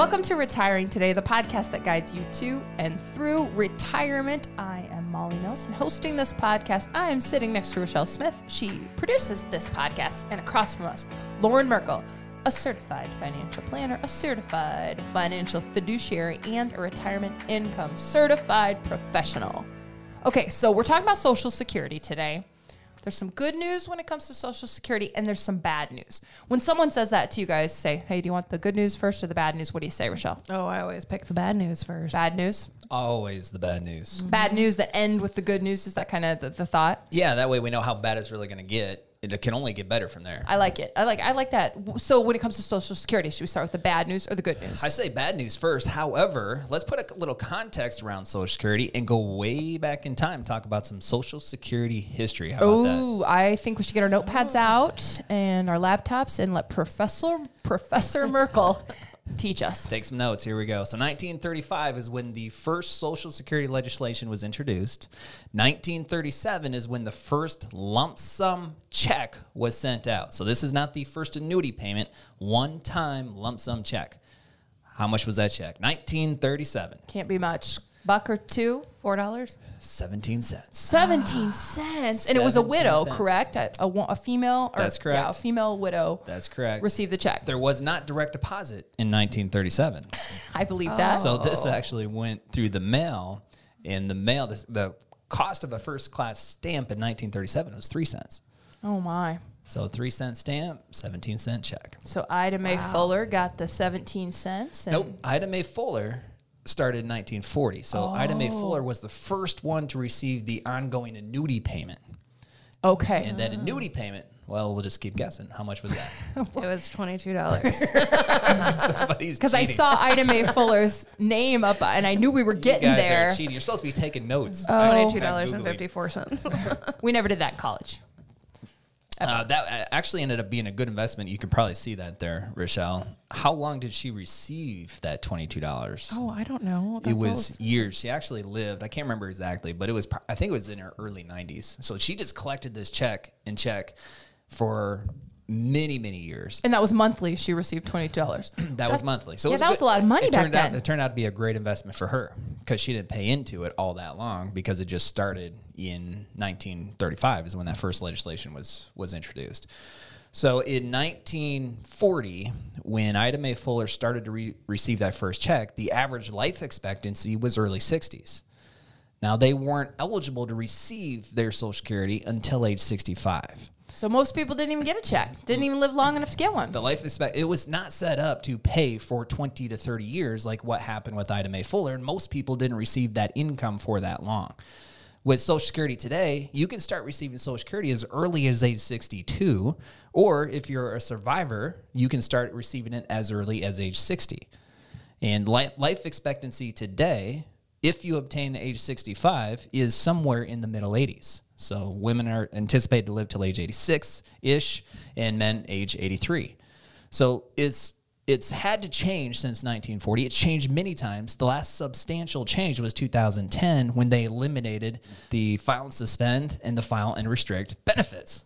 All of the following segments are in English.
Welcome to Retiring Today, the podcast that guides you to and through retirement. I am Molly Nelson, hosting this podcast. I am sitting next to Rochelle Smith. She produces this podcast, and across from us, Lauren Merkle, a certified financial planner, a certified financial fiduciary, and a retirement income certified professional. Okay, so we're talking about Social Security today. There's some good news when it comes to Social Security, and there's some bad news. When someone says that to you guys, say, Hey, do you want the good news first or the bad news? What do you say, Rochelle? Oh, I always pick the bad news first. Bad news? Always the bad news. Bad news that end with the good news. Is that kind of the, the thought? Yeah, that way we know how bad it's really going to get. It can only get better from there. I like it. I like I like that. So when it comes to Social Security, should we start with the bad news or the good news? I say bad news first. However, let's put a little context around Social Security and go way back in time. Talk about some Social Security history. How about that? Ooh, I think we should get our notepads out and our laptops and let Professor Professor Merkle teach us. Take some notes. Here we go. So 1935 is when the first Social Security legislation was introduced. 1937 is when the first lump sum check was sent out. So this is not the first annuity payment, one time lump sum check. How much was that check? 1937. Can't be much. Buck or two, four dollars, 17 cents. seventeen ah, cents, and it was a widow, cents. correct? A, a, a female. Or, That's Yeah, a correct. female widow That's correct. received the check. There was not direct deposit in 1937. I believe that. So this oh. actually went through the mail, and the mail, the, the cost of a first class stamp in 1937 was three cents. oh my. So three cent stamp, 17 cent check. So Ida May Fuller got the seventeen cents. And Nope. Ida May Fuller started in 1940. So Ida May Oh. Fuller was the first one to receive the ongoing annuity payment. Okay. And that annuity payment, well, we'll just keep guessing. How much was that? It was twenty two dollars. Somebody's Because I saw Ida May Fuller's name up, and I knew we were You getting guys there. Are cheating. You're supposed to be taking notes. Oh. Twenty two dollars and fifty four cents. We never did that in college. Uh, that uh, actually ended up being a good investment. You can probably see that there, Rochelle. How long did she receive that twenty-two dollars? oh, I don't know. it was years. She actually lived. I can't remember exactly, but it was. I think it was in her early nineties. So she just collected this check and check for many, many years. And that was monthly. She received twenty dollars. That was monthly. So yeah, was that was a lot of money it back turned out, then. It turned out to be a great investment for her because she didn't pay into it all that long because it just started in 1935 is when that first legislation was was introduced. So in 1940, when Ida May Fuller started to re- receive that first check, the average life expectancy was early 60s. Now they weren't eligible to receive their Social Security until age 65. So most people didn't even get a check. Didn't even live long enough to get one. The life expect it was not set up to pay for 20 to 30 years like what happened with Ida May Fuller, and most people didn't receive that income for that long. With Social Security today, you can start receiving Social Security as early as age 62, or if you're a survivor, you can start receiving it as early as age 60. And life expectancy today, if you obtain age 65, is somewhere in the middle 80s. So women are anticipated to live till age 86 ish, and men age 83. So it's it's had to change since 1940. It's changed many times. The last substantial change was 2010 when they eliminated the file and suspend and the file and restrict benefits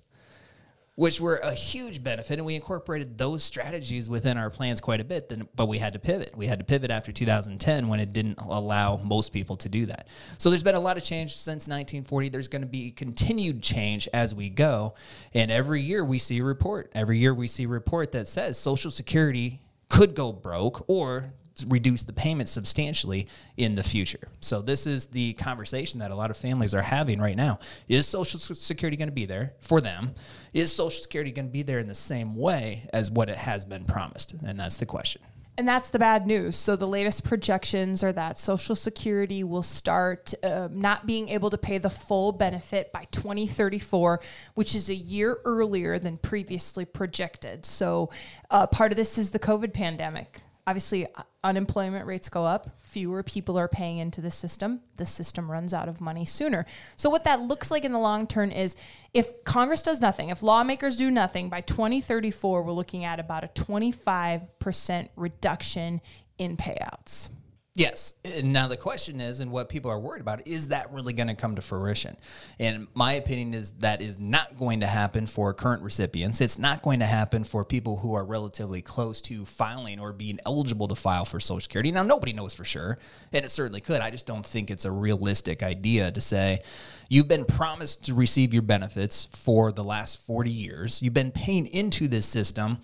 which were a huge benefit, and we incorporated those strategies within our plans quite a bit. Then, but we had to pivot. We had to pivot after 2010 when it didn't allow most people to do that. So there's been a lot of change since 1940. There's going to be continued change as we go, and every year we see a report. Every year we see a report that says Social Security could go broke or reduce the payments substantially in the future. So this is the conversation that a lot of families are having right now. Is Social Security going to be there for them? Is Social Security going to be there in the same way as what it has been promised? And that's the question. And that's the bad news. So the latest projections are that Social Security will start uh, not being able to pay the full benefit by 2034, which is a year earlier than previously projected. So uh, part of this is the COVID pandemic. Obviously, uh, unemployment rates go up. Fewer people are paying into the system. The system runs out of money sooner. So, what that looks like in the long term is if Congress does nothing, if lawmakers do nothing, by 2034, we're looking at about a 25% reduction in payouts. Yes. And now the question is, and what people are worried about, is that really going to come to fruition? And my opinion is that is not going to happen for current recipients. It's not going to happen for people who are relatively close to filing or being eligible to file for Social Security. Now, nobody knows for sure, and it certainly could. I just don't think it's a realistic idea to say you've been promised to receive your benefits for the last 40 years. You've been paying into this system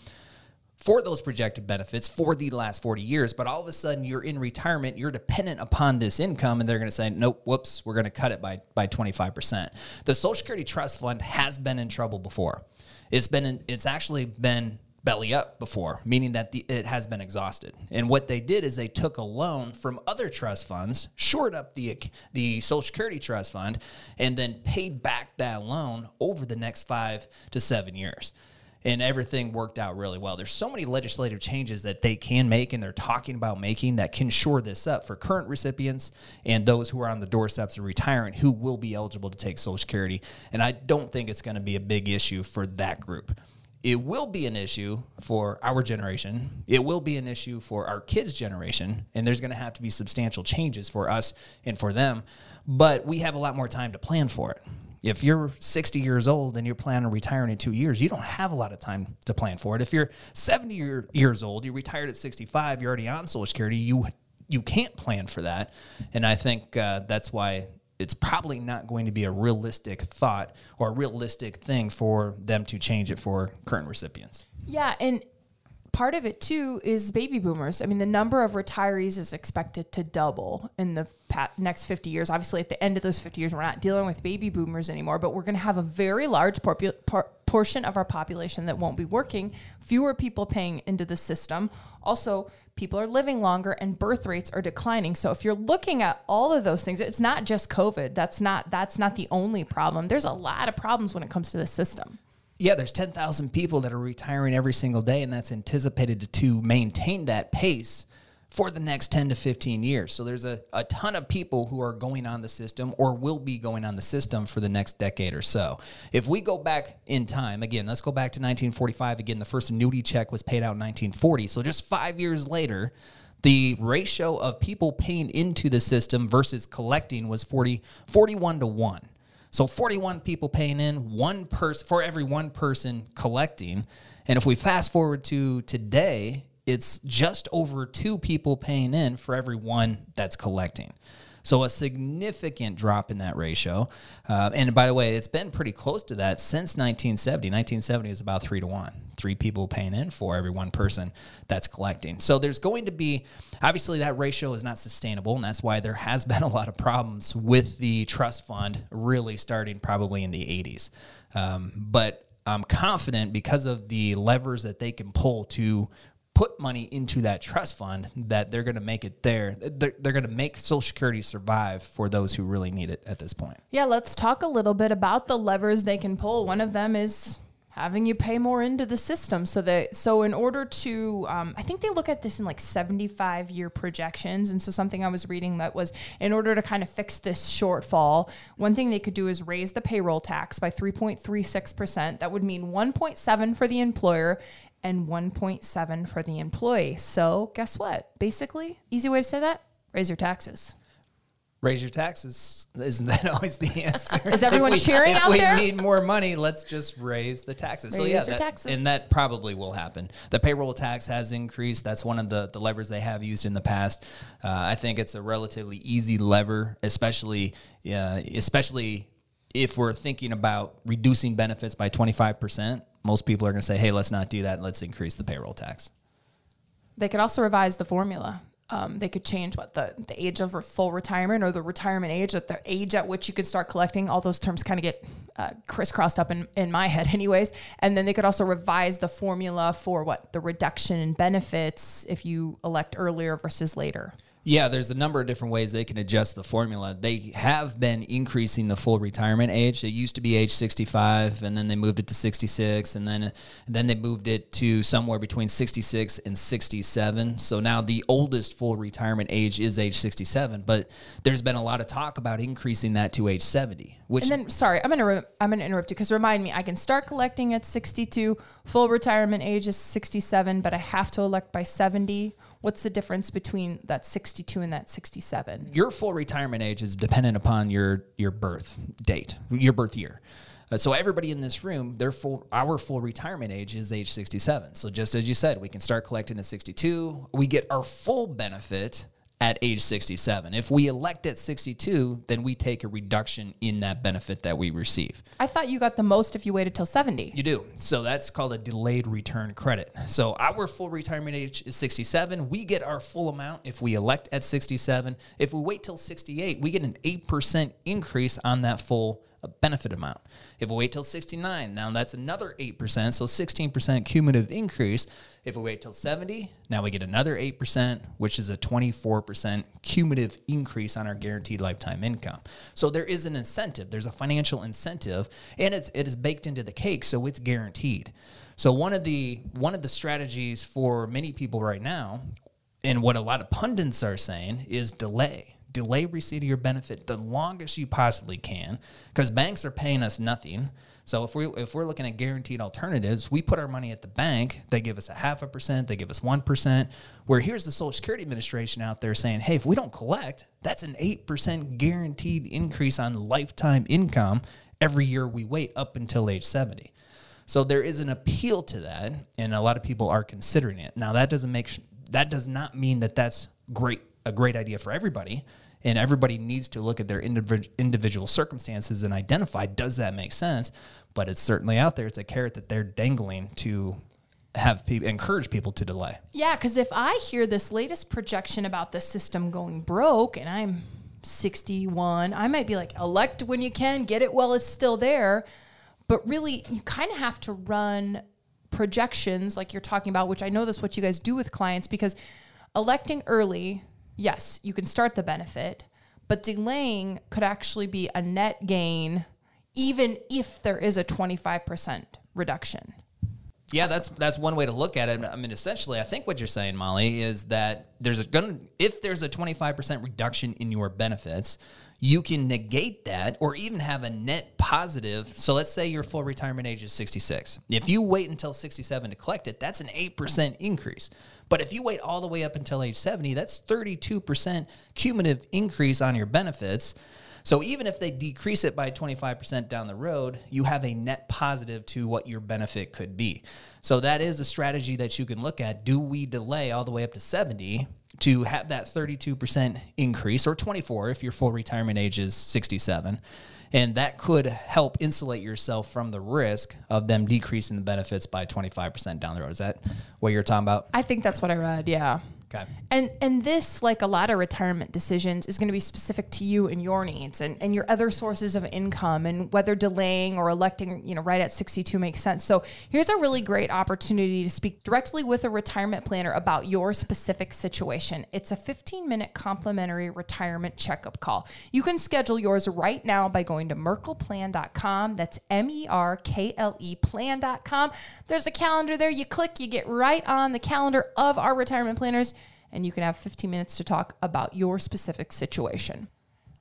for those projected benefits for the last 40 years, but all of a sudden you're in retirement, you're dependent upon this income, and they're going to say, nope, whoops, we're going to cut it by, by 25%. The Social Security Trust Fund has been in trouble before. It's been, in, it's actually been belly up before, meaning that the, it has been exhausted. And what they did is they took a loan from other trust funds, shored up the the Social Security Trust Fund, and then paid back that loan over the next five to seven years and everything worked out really well. There's so many legislative changes that they can make and they're talking about making that can shore this up for current recipients and those who are on the doorsteps of retiring who will be eligible to take Social Security. And I don't think it's going to be a big issue for that group. It will be an issue for our generation. It will be an issue for our kids' generation. And there's going to have to be substantial changes for us and for them. But we have a lot more time to plan for it if you're 60 years old and you're planning on retiring in two years, you don't have a lot of time to plan for it. If you're 70 year, years old, you retired at 65, you're already on Social Security, you you can't plan for that. And I think uh, that's why it's probably not going to be a realistic thought or a realistic thing for them to change it for current recipients. Yeah, and part of it too is baby boomers. I mean, the number of retirees is expected to double in the next 50 years. Obviously, at the end of those 50 years, we're not dealing with baby boomers anymore, but we're going to have a very large por- por- portion of our population that won't be working, fewer people paying into the system. Also, people are living longer and birth rates are declining. So if you're looking at all of those things, it's not just COVID. That's not that's not the only problem. There's a lot of problems when it comes to the system yeah, there's 10,000 people that are retiring every single day, and that's anticipated to, to, maintain that pace for the next 10 to 15 years. So there's a, a ton of people who are going on the system or will be going on the system for the next decade or so. If we go back in time, again, let's go back to 1945. Again, the first annuity check was paid out in 1940. So just five years later, the ratio of people paying into the system versus collecting was 40, 41 to 1. So 41 people paying in, one person for every one person collecting. And if we fast forward to today, it's just over two people paying in for every one that's collecting. So a significant drop in that ratio. Uh, and by the way, it's been pretty close to that since 1970. 1970 is about three to one, three people paying in for every one person that's collecting. So there's going to be, obviously, that ratio is not sustainable. And that's why there has been a lot of problems with the trust fund really starting probably in the 80s. Um, but I'm confident because of the levers that they can pull to put money into that trust fund that they're going to make it there. They're, they're going to make Social Security survive for those who really need it at this point. Yeah, let's talk a little bit about the levers they can pull. One of them is having you pay more into the system so that so in order to um, i think they look at this in like 75 year projections and so something i was reading that was in order to kind of fix this shortfall one thing they could do is raise the payroll tax by 3.36% that would mean 1.7 for the employer and 1.7 for the employee. So, guess what? Basically, easy way to say that, raise your taxes. Raise your taxes. Isn't that always the answer? Is everyone we, cheering if out we there? need more money, let's just raise the taxes. Raise so yeah, your that, taxes. and that probably will happen. The payroll tax has increased. That's one of the, the levers they have used in the past. Uh, I think it's a relatively easy lever, especially uh, especially if we're thinking about reducing benefits by 25% most people are going to say, hey, let's not do that. Let's increase the payroll tax. They could also revise the formula. Um, they could change what the, the age of full retirement or the retirement age, at the age at which you could start collecting. All those terms kind of get uh, crisscrossed up in, in my head, anyways. And then they could also revise the formula for what the reduction in benefits if you elect earlier versus later. Yeah, there's a number of different ways they can adjust the formula. They have been increasing the full retirement age. It used to be age 65, and then they moved it to 66, and then and then they moved it to somewhere between 66 and 67. So now the oldest full retirement age is age 67. But there's been a lot of talk about increasing that to age 70. Which and then, sorry, I'm gonna re- I'm gonna interrupt you because remind me, I can start collecting at 62. Full retirement age is 67, but I have to elect by 70 What's the difference between that 62 and that 67? Your full retirement age is dependent upon your your birth date, your birth year. Uh, so everybody in this room, their full our full retirement age is age 67. So just as you said, we can start collecting at 62. We get our full benefit at age 67. If we elect at 62, then we take a reduction in that benefit that we receive. I thought you got the most if you waited till 70. You do. So that's called a delayed return credit. So our full retirement age is 67. We get our full amount if we elect at 67. If we wait till 68, we get an 8% increase on that full a benefit amount. If we wait till 69, now that's another 8%, so 16% cumulative increase. If we wait till 70, now we get another 8%, which is a 24% cumulative increase on our guaranteed lifetime income. So there is an incentive, there's a financial incentive, and it's it is baked into the cake, so it's guaranteed. So one of the one of the strategies for many people right now, and what a lot of pundits are saying is delay delay receipt of your benefit the longest you possibly can because banks are paying us nothing. So if we if we're looking at guaranteed alternatives, we put our money at the bank. They give us a half a percent. They give us one percent. Where here's the Social Security Administration out there saying, "Hey, if we don't collect, that's an eight percent guaranteed increase on lifetime income every year we wait up until age 70." So there is an appeal to that, and a lot of people are considering it. Now that doesn't make that does not mean that that's great a great idea for everybody and everybody needs to look at their individual circumstances and identify does that make sense? But it's certainly out there. It's a carrot that they're dangling to have people encourage people to delay. Yeah because if i hear this latest projection about the system going broke and i'm 61 i might be like elect when you can get it while it's still there. But really you kind of have to run projections like you're talking about which i know that's what you guys do with clients because electing early yes, you can start the benefit, but delaying could actually be a net gain even if there is a 25% reduction. Yeah, that's that's one way to look at it. I mean, essentially, I think what you're saying, Molly, is that there's a going if there's a 25% reduction in your benefits, you can negate that or even have a net positive. So let's say your full retirement age is 66. If you wait until 67 to collect it, that's an 8% increase. But if you wait all the way up until age 70, that's 32% cumulative increase on your benefits. So even if they decrease it by 25% down the road, you have a net positive to what your benefit could be. So that is a strategy that you can look at. Do we delay all the way up to 70 to have that 32% increase or 24 if your full retirement age is 67? And that could help insulate yourself from the risk of them decreasing the benefits by 25% down the road. Is that what you're talking about? I think that's what I read. Yeah. Okay. And and this, like a lot of retirement decisions, is going to be specific to you and your needs and, and your other sources of income and whether delaying or electing, you know, right at 62 makes sense. So here's a really great opportunity to speak directly with a retirement planner about your specific situation. It's a 15 minute complimentary retirement checkup call. You can schedule yours right now by going to merkleplan.com. That's M E R K L E plan.com. There's a calendar there. You click, you get right on the calendar of our retirement planners and you can have 15 minutes to talk about your specific situation.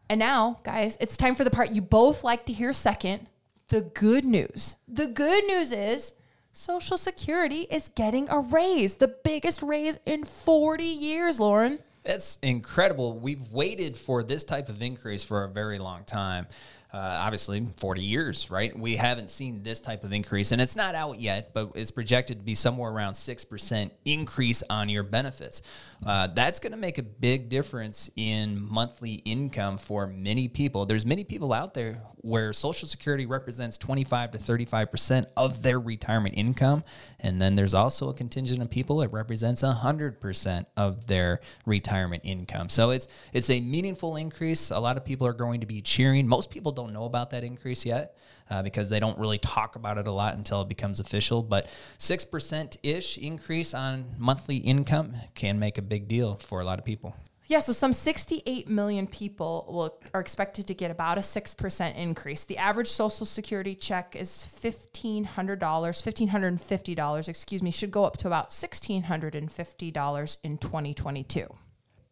And now, guys, it's time for the part you both like to hear second the good news. The good news is Social Security is getting a raise, the biggest raise in 40 years, Lauren. That's incredible. We've waited for this type of increase for a very long time uh, obviously 40 years, right? We haven't seen this type of increase, and it's not out yet, but it's projected to be somewhere around 6% increase on your benefits. Uh, that's going to make a big difference in monthly income for many people. There's many people out there where Social Security represents 25 to 35% of their retirement income. And then there's also a contingent of people that represents 100% of their retirement income. So it's, it's a meaningful increase. A lot of people are going to be cheering. Most people don't know about that increase yet. Uh, because they don't really talk about it a lot until it becomes official. But 6% ish increase on monthly income can make a big deal for a lot of people. Yeah, so some 68 million people will are expected to get about a 6% increase. The average social security check is $1500, $1550, excuse me, should go up to about $1650 in 2022.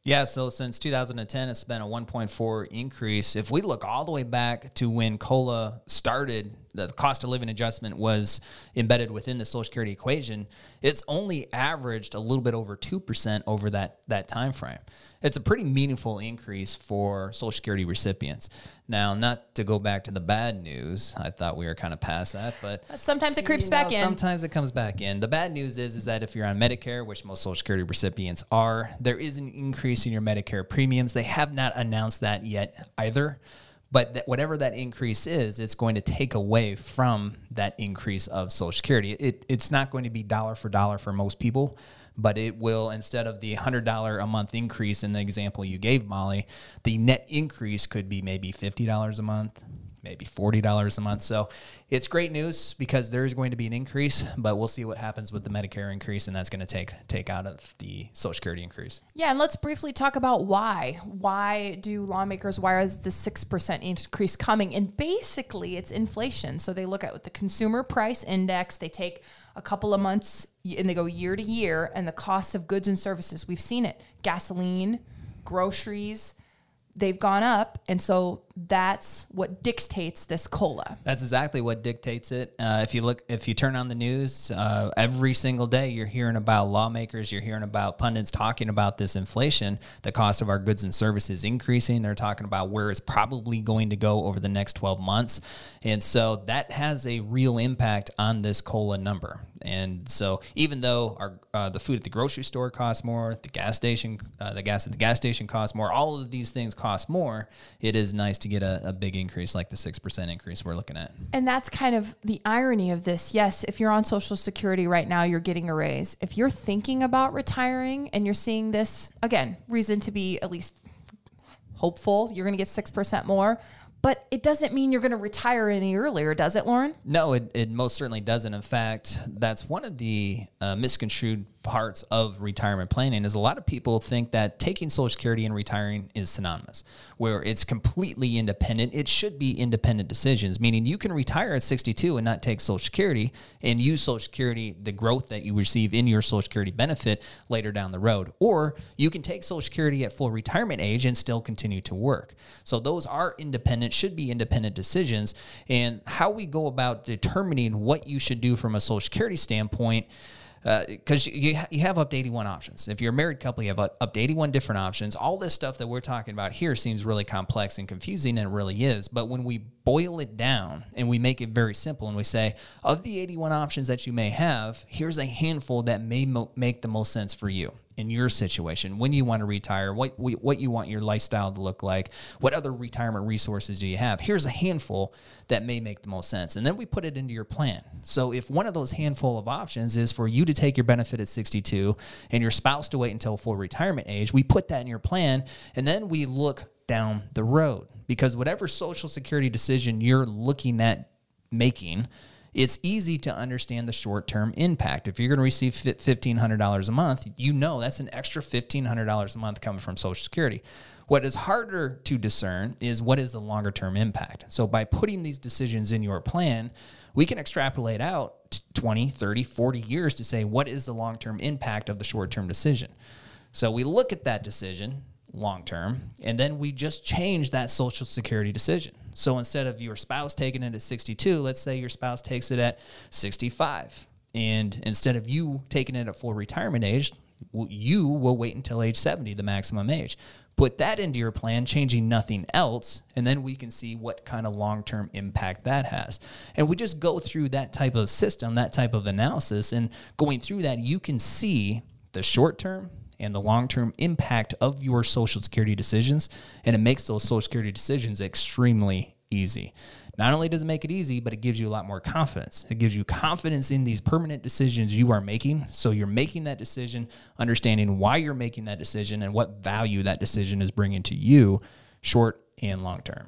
Yeah, so since 2010, it's been a 1.4 increase. If we look all the way back to when COLA started, the cost of living adjustment was embedded within the Social Security equation. It's only averaged a little bit over two percent over that that time frame. It's a pretty meaningful increase for Social Security recipients. Now, not to go back to the bad news, I thought we were kind of past that, but uh, Sometimes it creeps back know, in. Sometimes it comes back in. The bad news is is that if you're on Medicare, which most Social Security recipients are, there is an increase in your Medicare premiums. They have not announced that yet either. But that whatever that increase is, it's going to take away from that increase of Social Security. It, it's not going to be dollar for dollar for most people, but it will, instead of the $100 a month increase in the example you gave, Molly, the net increase could be maybe $50 a month, maybe $40 a month. So it's great news because there is going to be an increase, but we'll see what happens with the Medicare increase, and that's going to take take out of the Social Security increase. Yeah, and let's briefly talk about why. Why do lawmakers, why is the 6% increase coming? And basically, it's inflation. So they look at the consumer price index, they take a couple of months and they go year to year, and the cost of goods and services. We've seen it gasoline, groceries, they've gone up. And so that's what dictates this COLA. That's exactly what dictates it. Uh, if you look, if you turn on the news, uh, every single day you're hearing about lawmakers, you're hearing about pundits talking about this inflation, the cost of our goods and services increasing. They're talking about where it's probably going to go over the next 12 months, and so that has a real impact on this COLA number. And so, even though our uh, the food at the grocery store costs more, the gas station, uh, the gas at the gas station costs more, all of these things cost more. It is nice to get a, a big increase like the six percent increase we're looking at. And that's kind of the irony of this. Yes, if you're on Social Security right now, you're getting a raise. If you're thinking about retiring and you're seeing this, again, reason to be at least hopeful, you're going to get 6% more. But it doesn't mean you're going to retire any earlier, does it, Lauren? No, it, it most certainly doesn't. In fact, that's one of the uh, misconstrued parts of retirement planning is a lot of people think that taking social security and retiring is synonymous where it's completely independent. It should be independent decisions meaning you can retire at 62 and not take social security and use social security the growth that you receive in your social security benefit later down the road or you can take social security at full retirement age and still continue to work. So those are independent should be independent decisions. And how we go about determining what you should do from a social security standpoint because uh, you, you have up to 81 options. If you're a married couple, you have up to 81 different options. All this stuff that we're talking about here seems really complex and confusing, and it really is. But when we boil it down and we make it very simple and we say, of the 81 options that you may have, here's a handful that may mo- make the most sense for you in your situation, when you want to retire, what what you want your lifestyle to look like, what other retirement resources do you have? Here's a handful that may make the most sense, and then we put it into your plan. So if one of those handful of options is for you to take your benefit at 62 and your spouse to wait until full retirement age, we put that in your plan, and then we look down the road because whatever social security decision you're looking at making it's easy to understand the short term impact. If you're going to receive $1,500 a month, you know that's an extra $1,500 a month coming from Social Security. What is harder to discern is what is the longer term impact. So by putting these decisions in your plan, we can extrapolate out 20, 30, 40 years to say what is the long term impact of the short term decision. So we look at that decision long term, and then we just change that Social Security decision. So instead of your spouse taking it at 62, let's say your spouse takes it at 65. And instead of you taking it at full retirement age, you will wait until age 70, the maximum age. Put that into your plan, changing nothing else, and then we can see what kind of long term impact that has. And we just go through that type of system, that type of analysis, and going through that, you can see the short term and the long term impact of your Social Security decisions. And it makes those Social Security decisions extremely easy. Not only does it make it easy, but it gives you a lot more confidence. It gives you confidence in these permanent decisions you are making. So you're making that decision, understanding why you're making that decision and what value that decision is bringing to you, short and long term.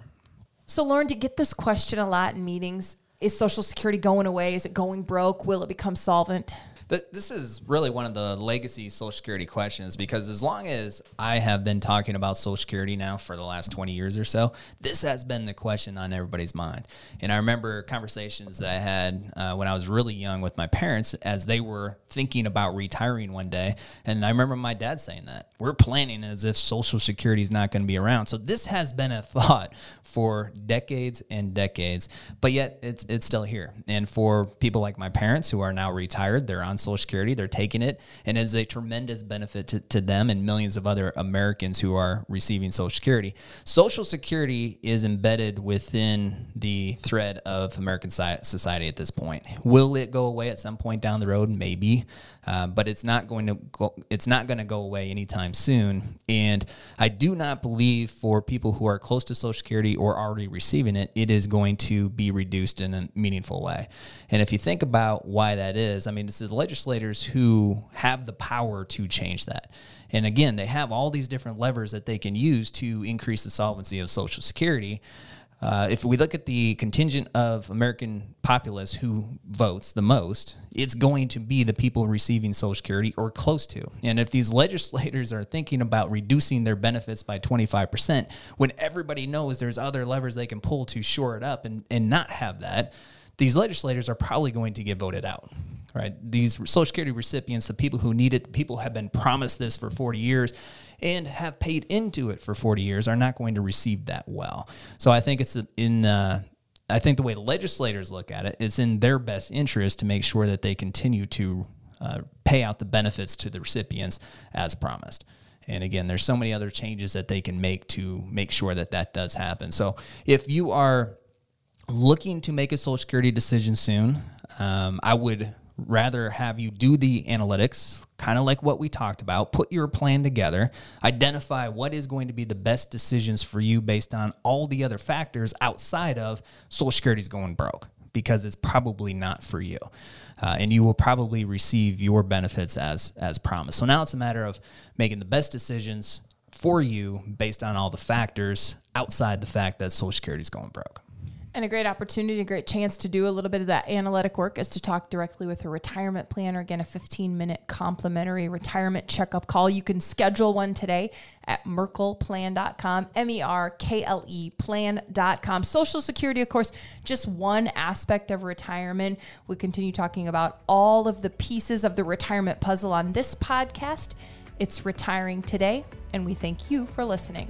So, Lauren, to get this question a lot in meetings is Social Security going away? Is it going broke? Will it become solvent? Th- This is really one of the legacy Social Security questions because as long as I have been talking about Social Security now for the last 20 years or so, this has been the question on everybody's mind. And I remember conversations that I had uh, when I was really young with my parents as they were thinking about retiring one day. And I remember my dad saying that we're planning as if Social Security is not going to be around. So this has been a thought for decades and decades, but yet it's it's still here. And for people like my parents who are now retired, they're on Social Security, they're taking it, and it is a tremendous benefit to, to them and millions of other Americans who are receiving Social Security. Social Security is embedded within the thread of American society at this point. Will it go away at some point down the road? Maybe. Uh, but it's not going to go, it's not going to go away anytime soon. And I do not believe for people who are close to Social Security or already receiving it, it is going to be reduced in a meaningful way. And if you think about why that is, I mean, it's the legislators who have the power to change that. And again, they have all these different levers that they can use to increase the solvency of Social Security. Uh, if we look at the contingent of American populace who votes the most, it's going to be the people receiving Social Security or close to. And if these legislators are thinking about reducing their benefits by 25%, when everybody knows there's other levers they can pull to shore it up and, and not have that, these legislators are probably going to get voted out right? These Social Security recipients, the people who need it, the people have been promised this for 40 years and have paid into it for 40 years, are not going to receive that well. So I think it's in. Uh, I think the way legislators look at it, it's in their best interest to make sure that they continue to uh, pay out the benefits to the recipients as promised. And again, there's so many other changes that they can make to make sure that that does happen. So if you are looking to make a Social Security decision soon, um, I would rather have you do the analytics, kind of like what we talked about, put your plan together, identify what is going to be the best decisions for you based on all the other factors outside of Social Security's going broke because it's probably not for you. Uh, and you will probably receive your benefits as as promised. So now it's a matter of making the best decisions for you based on all the factors outside the fact that Social Security is going broke. And a great opportunity, a great chance to do a little bit of that analytic work is to talk directly with a retirement planner. Again, a 15 minute complimentary retirement checkup call. You can schedule one today at merkleplan.com, M E R K L E plan.com. Social Security, of course, just one aspect of retirement. We continue talking about all of the pieces of the retirement puzzle on this podcast. It's retiring today, and we thank you for listening.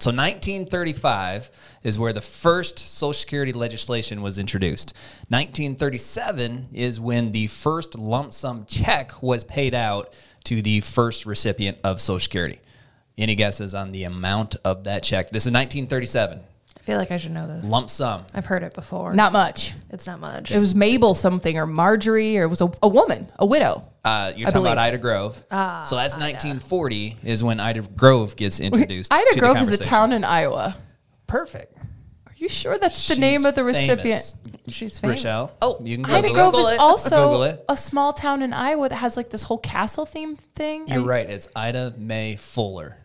So 1935 is where the first Social Security legislation was introduced. 1937 is when the first lump sum check was paid out to the first recipient of Social Security. Any guesses on the amount of that check? This is 1937. I feel like I should know this. Lump sum. I've heard it before. Not much. it's not much. It was Mabel something or Marjorie or it was a, a woman, a widow. Uh, you're I talking about. Ida Grove. Ah, so that's 1940 is when Ida Grove gets introduced. Ida to the Grove is a town in Iowa. Perfect. Are you sure that's the She's name of the famous. recipient? She's famous. Rochelle. Oh, you can Ida Google Grove it. is Google it. also a small town in Iowa that has like this whole castle theme thing. You're you- right. It's Ida May Fuller.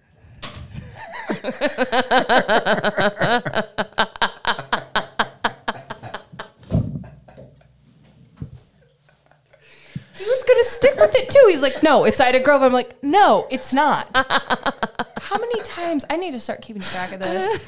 He was gonna stick with it too. He's like, no, it's Ida Grove. I'm like, no, it's not. How many times? I need to start keeping track of this.